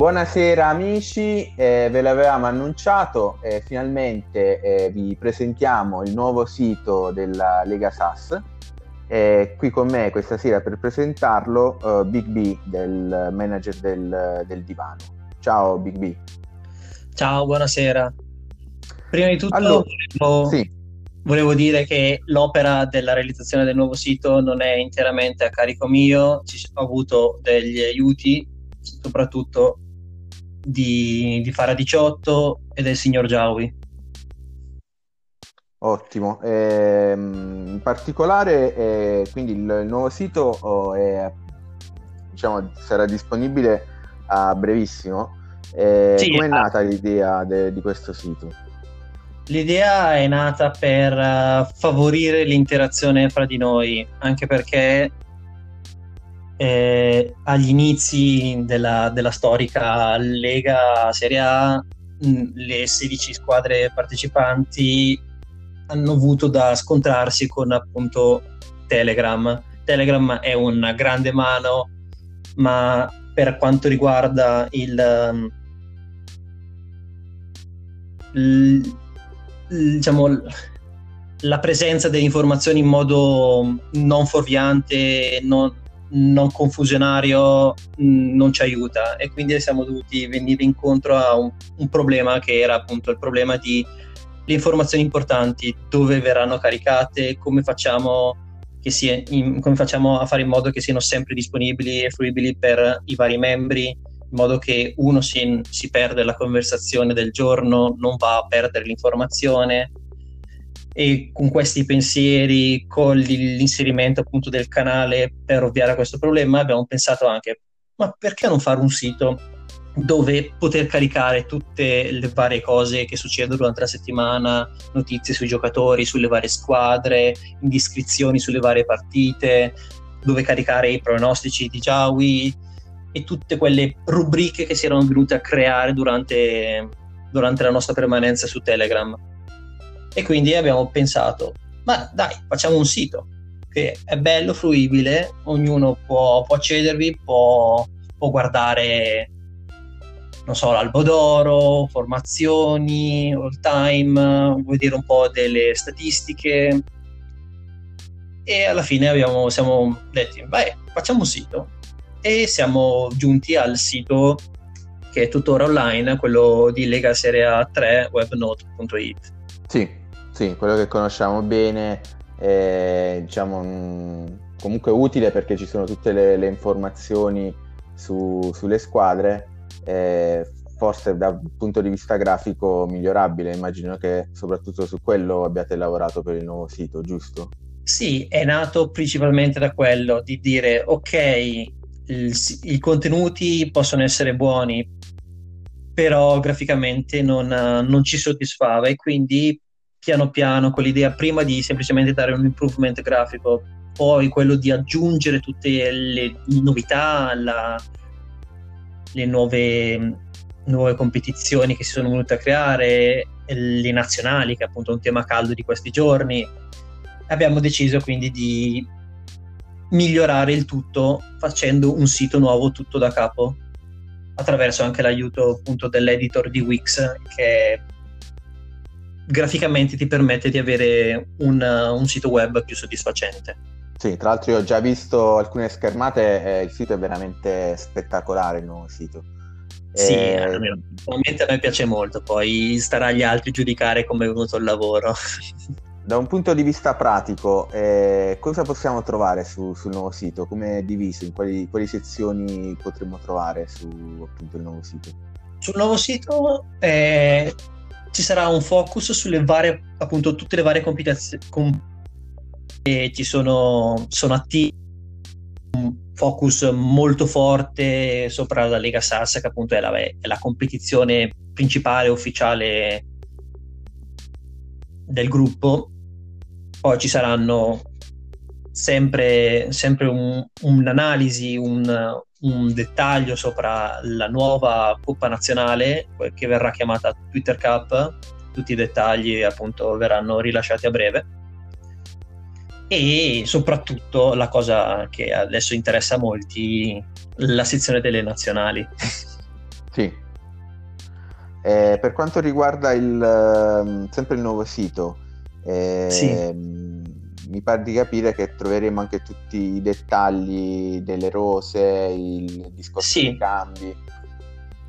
Buonasera amici, eh, ve l'avevamo annunciato, eh, finalmente eh, vi presentiamo il nuovo sito della Lega SAS. qui con me questa sera per presentarlo eh, Big B, del manager del, del, divano. Ciao Big B. Ciao, buonasera. Prima di tutto allora, volevo, sì. volevo dire che l'opera della realizzazione del nuovo sito non è interamente a carico mio, ci ho avuto degli aiuti, soprattutto di, di Fara 18 e del signor Giaui. Ottimo, eh, in particolare eh, quindi il, il, nuovo sito oh, è, diciamo, sarà disponibile a brevissimo. Eh, sì, Come è nata l'idea de, di questo sito? L'idea è nata per uh, favorire l'interazione fra di noi, anche perché eh, agli inizi della, della, storica Lega Serie A mh, le 16 squadre partecipanti hanno avuto da scontrarsi con appunto Telegram. Telegram è una grande mano, ma per quanto riguarda il, il diciamo la presenza delle informazioni in modo non fuorviante, non, non confusionario mm, non ci aiuta. E quindi siamo dovuti venire incontro a un, un, problema che era appunto il problema di le informazioni importanti, dove verranno caricate, come facciamo, in, come facciamo a fare in modo che siano sempre disponibili e fruibili per i vari membri, in modo che uno si, si perde la conversazione del giorno, non va a perdere l'informazione e con questi pensieri, con l'inserimento appunto del canale per ovviare a questo problema, abbiamo pensato anche, ma perché non fare un sito dove poter caricare tutte le varie cose che succedono durante la settimana, notizie sui giocatori, sulle varie squadre, indiscrizioni sulle varie partite, dove caricare i pronostici di Jawi e tutte quelle rubriche che si erano venute a creare durante, durante la nostra permanenza su Telegram e quindi abbiamo pensato, ma dai, facciamo un sito che è bello, fruibile, ognuno può, può accedervi, può, può guardare non so, l'albo d'oro, formazioni, all time, vedere un po' delle statistiche. E alla fine abbiamo, siamo detti, beh, facciamo un sito. E siamo giunti al sito che è tuttora online, quello di Lega Serie A3 webnote.it. Sì, sì, quello che conosciamo bene, è, diciamo, mm, comunque utile perché ci sono tutte le, le informazioni su, sulle squadre, eh, forse dal punto di vista grafico migliorabile, immagino che soprattutto su quello abbiate lavorato per il nuovo sito, giusto? Sì, è nato principalmente da quello di dire ok, il, i contenuti possono essere buoni, però graficamente non, non ci soddisfava e quindi piano piano con l'idea prima di semplicemente dare un improvement grafico, poi quello di aggiungere tutte le novità, la, le nuove, nuove competizioni che si sono venute a creare, le nazionali, che è appunto un tema caldo di questi giorni. Abbiamo deciso quindi di migliorare il tutto facendo un sito nuovo tutto da capo attraverso anche l'aiuto appunto dell'editor di Wix che graficamente ti permette di avere un, un sito web più soddisfacente. Sì, tra l'altro io ho già visto alcune schermate e il sito è veramente spettacolare, il nuovo sito. Sì, e... a me, a me piace molto, poi starà agli altri giudicare come è venuto il lavoro. Da un punto di vista pratico, eh, cosa possiamo trovare su, sul nuovo sito? Come è diviso? In quali, quali sezioni potremmo trovare su appunto, il nuovo sito? Sul nuovo sito eh, ci sarà un focus sulle varie, appunto, tutte le varie competizioni che ci sono, sono attivi, un focus molto forte sopra la Lega Sassa, che appunto è la, è la competizione principale ufficiale del gruppo. Poi ci saranno sempre, sempre un, un'analisi, un, un dettaglio sopra la nuova Coppa Nazionale che verrà chiamata Twitter Cup. Tutti i dettagli appunto verranno rilasciati a breve. E soprattutto la cosa che adesso interessa a molti, la sezione delle nazionali. Sì. Eh, per quanto riguarda il, ehm, sempre il nuovo sito, eh, sì. Mi pare di capire che troveremo anche tutti i dettagli delle rose, il discorso sì. dei cambi.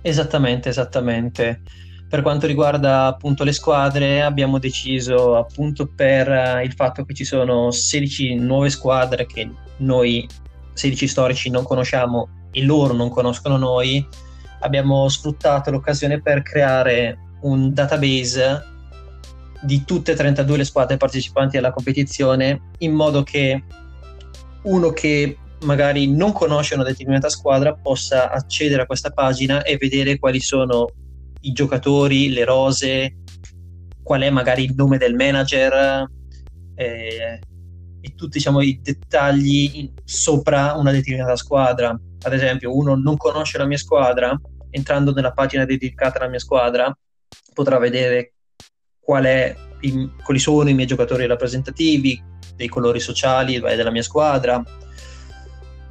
Esattamente, esattamente. Per quanto riguarda appunto le squadre, abbiamo deciso appunto per uh, il fatto che ci sono 16 nuove squadre che noi 16 storici non conosciamo e loro non conoscono noi, abbiamo sfruttato l'occasione per creare un database di tutte e 32 le squadre partecipanti alla competizione in modo che uno che magari non conosce una determinata squadra possa accedere a questa pagina e vedere quali sono i giocatori, le rose, qual è magari il nome del manager eh, e tutti diciamo, i dettagli sopra una determinata squadra. Ad esempio, uno non conosce la mia squadra, entrando nella pagina dedicata alla mia squadra, potrà vedere è, i, quali sono i miei giocatori rappresentativi, dei colori sociali della mia squadra,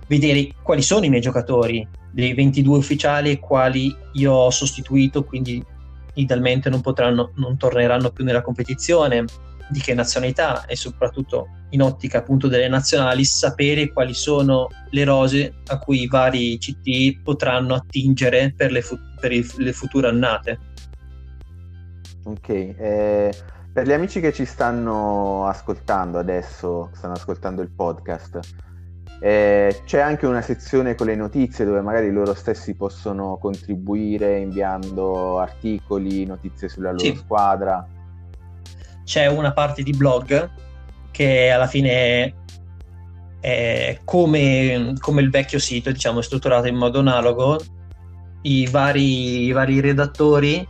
vedere quali sono i miei giocatori, dei 22 ufficiali quali io ho sostituito, quindi idealmente non, potranno, non torneranno più nella competizione, di che nazionalità? E soprattutto in ottica appunto delle nazionali sapere quali sono le rose a cui i vari CT potranno attingere per le, fu- per il, le future annate. Ok, eh, per gli amici che ci stanno ascoltando adesso, stanno ascoltando il podcast, eh, c'è anche una sezione con le notizie dove magari loro stessi possono contribuire inviando articoli, notizie sulla loro sì. squadra. C'è una parte di blog che alla fine è come, come il vecchio sito, diciamo, è strutturato in modo analogo. I vari, i vari redattori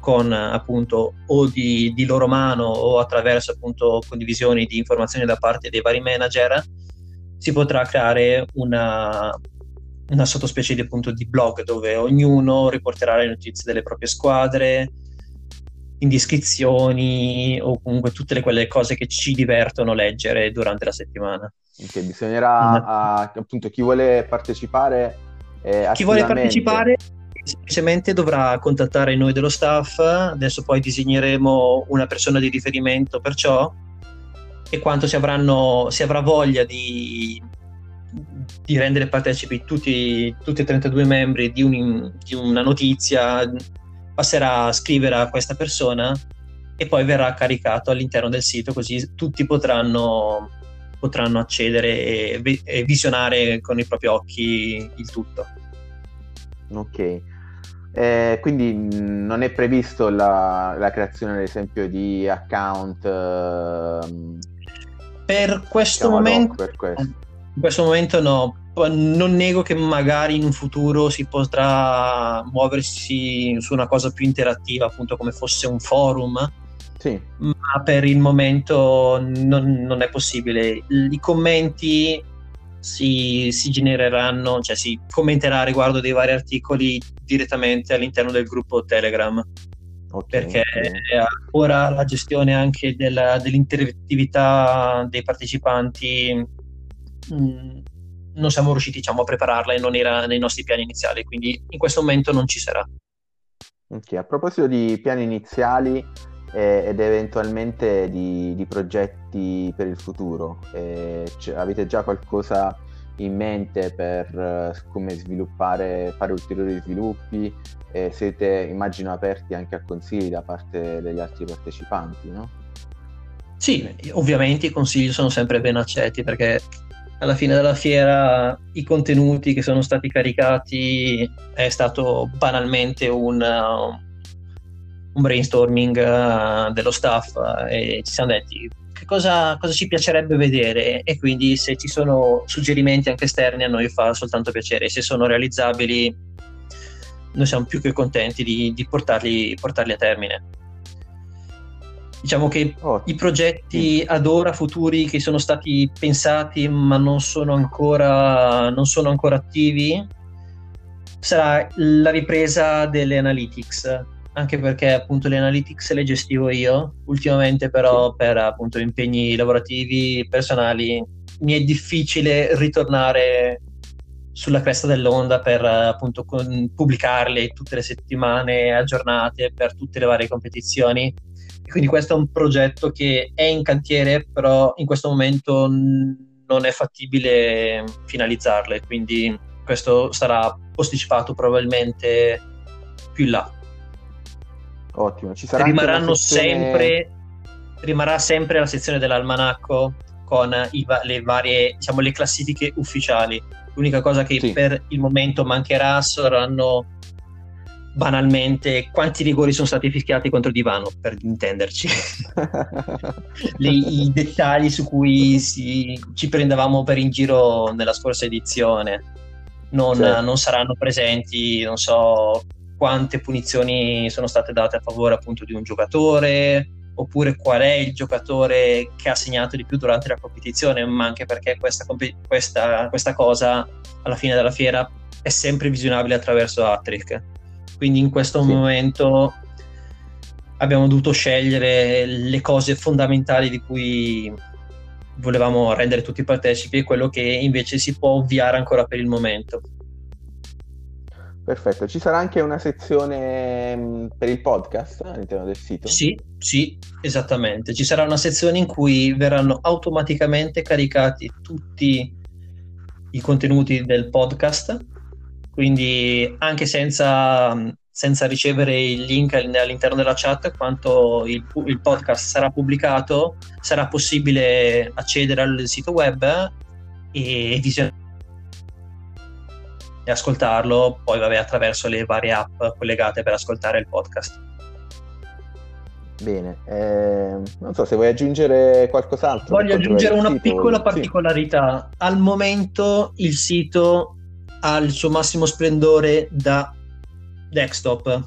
con appunto o di, di, loro mano o attraverso appunto condivisioni di informazioni da parte dei vari manager si potrà creare una, una sottospecie di, appunto, di blog dove ognuno riporterà le notizie delle proprie squadre, indiscrezioni o comunque tutte le, quelle cose che ci divertono leggere durante la settimana. Ok, bisognerà mm. a, appunto chi vuole partecipare. Eh, chi vuole partecipare semplicemente dovrà contattare noi dello staff. Adesso poi disegneremo una persona di riferimento per ciò e quanto si, avranno, si avrà voglia di, di rendere partecipi tutti, tutti, e 32 membri di, un, di, una notizia, passerà a scrivere a questa persona e poi verrà caricato all'interno del sito così tutti potranno, potranno accedere e, visionare con i propri occhi il tutto. Ok. Eh, quindi non è previsto la, la, creazione, ad esempio, di account eh, per questo momento per questo. in questo momento no non nego che magari in un futuro si potrà muoversi su una cosa più interattiva appunto come fosse un forum sì. ma per il momento non, non è possibile i commenti si, si, genereranno, cioè si commenterà riguardo dei vari articoli direttamente all'interno del gruppo Telegram. Okay, perché okay. ora la gestione anche della, dell'interattività dei partecipanti mh, mm, non siamo riusciti diciamo, a prepararla e non era nei nostri piani iniziali, quindi in questo momento non ci sarà. Ok, a proposito di piani iniziali eh, ed eventualmente di, di, progetti per il futuro, eh, avete già qualcosa in mente per uh, come sviluppare, fare ulteriori sviluppi siete, immagino, aperti anche a consigli da parte degli altri partecipanti, no? Sì, ovviamente i consigli sono sempre ben accetti perché alla fine della fiera i contenuti che sono stati caricati è stato banalmente un, un brainstorming uh, dello staff uh, e ci siamo detti cosa, cosa, ci piacerebbe vedere e quindi se ci sono suggerimenti anche esterni a noi fa soltanto piacere, se sono realizzabili noi siamo più che contenti di, di portarli, portarli, a termine. Diciamo che oh. i progetti ad ora futuri che sono stati pensati ma non sono ancora, non sono ancora attivi sarà la ripresa delle analytics anche perché appunto le analytics le gestivo io, ultimamente però per appunto impegni lavorativi personali mi è difficile ritornare sulla cresta dell'onda per appunto con, pubblicarle tutte le settimane aggiornate per tutte le varie competizioni. E quindi questo è un progetto che è in cantiere, però in questo momento non è fattibile finalizzarle, quindi questo sarà posticipato probabilmente più in là. Ottimo, ci sarà rimarranno sezione... sempre rimarrà sempre la sezione dell'almanacco con i, le varie diciamo le classifiche ufficiali l'unica cosa che sì. per il momento mancherà saranno banalmente quanti rigori sono stati fischiati contro Divano per intenderci Le, i dettagli su cui si, ci prendevamo per in giro nella scorsa edizione non, certo. non saranno presenti non so quante punizioni sono state date a favore appunto di un giocatore oppure qual è il giocatore che ha segnato di più durante la competizione, ma anche perché questa, questa, questa cosa alla fine della fiera è sempre visionabile attraverso Attrick. Quindi in questo sì. momento abbiamo dovuto scegliere le cose fondamentali di cui volevamo rendere tutti partecipi e quello che invece si può ovviare ancora per il momento. Perfetto, ci sarà anche una sezione mm, per il podcast all'interno del sito? Sì, sì, esattamente. Ci sarà una sezione in cui verranno automaticamente caricati tutti i contenuti del podcast, quindi anche senza, senza ricevere il link all'interno della chat, quanto il, il podcast sarà pubblicato, sarà possibile accedere al sito web e visionare e ascoltarlo poi vabbè attraverso le varie app collegate per ascoltare il podcast. Bene, eh, non so se vuoi aggiungere qualcos'altro. Voglio aggiungere una sito. piccola particolarità. Sì. Al momento il sito ha il suo massimo splendore da desktop.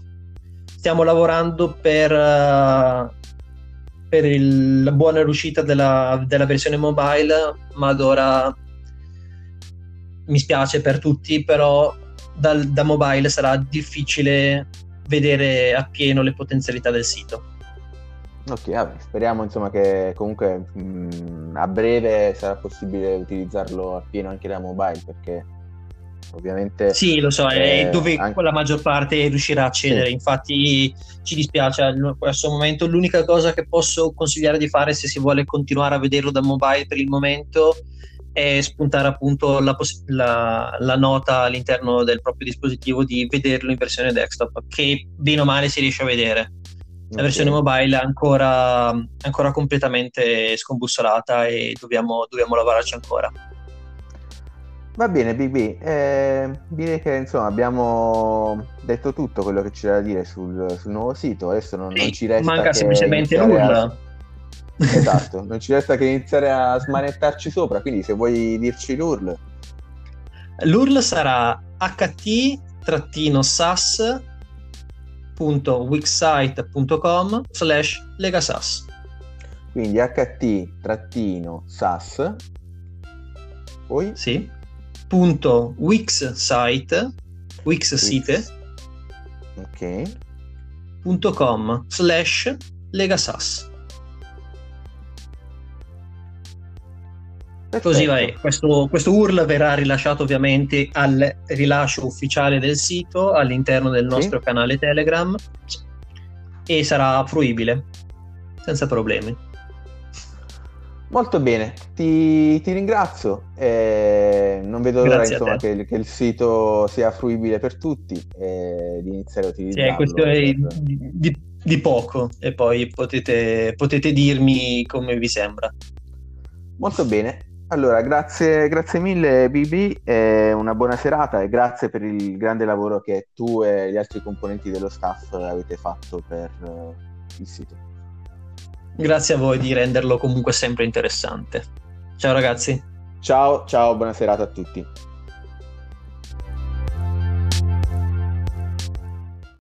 Stiamo lavorando per, uh, per il, la buona riuscita della, della versione mobile, ma ad ora mi spiace per tutti, però dal, da mobile sarà difficile vedere appieno le potenzialità del sito. Ok, vabbè, speriamo insomma che comunque mh, mm, a breve sarà possibile utilizzarlo appieno anche da mobile perché ovviamente... Sì, lo so, è dove anche... la maggior parte riuscirà a accedere, sì. infatti ci dispiace in questo momento, l'unica cosa che posso consigliare di fare se si vuole continuare a vederlo da mobile per il momento è spuntare appunto la, poss- la, la, nota all'interno del proprio dispositivo di vederlo in versione desktop, che bene o male si riesce a vedere. La okay. versione mobile è ancora, ancora completamente scombussolata e dobbiamo, dobbiamo lavorarci ancora. Va bene, BB, eh, direi che insomma abbiamo detto tutto quello che c'era da dire sul, sul nuovo sito. Adesso non, sì, non ci resta. Manca semplicemente nulla. A Esatto, non ci resta che iniziare a smanettarci sopra, quindi se vuoi dirci l'URL. L'URL sarà ht-sas.wixsite.com slash legasas. Quindi ht-sas poi? Sì. Punto wixsite wixsite ok punto com slash legasas Perfetto. Così vai. Questo, questo, URL verrà rilasciato ovviamente al rilascio ufficiale del sito all'interno del nostro sì. canale Telegram e sarà fruibile senza problemi. Molto bene, ti, ti ringrazio. Eh, non vedo l'ora insomma, che, che, il sito sia fruibile per tutti e di iniziare a utilizzarlo. Sì, è questione di, di, di, poco e poi potete, potete dirmi come vi sembra. Molto bene, allora, grazie, grazie mille Bibi, eh, una buona serata e grazie per il grande lavoro che tu e gli altri componenti dello staff avete fatto per uh, il sito. Grazie a voi di renderlo comunque sempre interessante. Ciao ragazzi. Ciao, ciao, buona serata a tutti.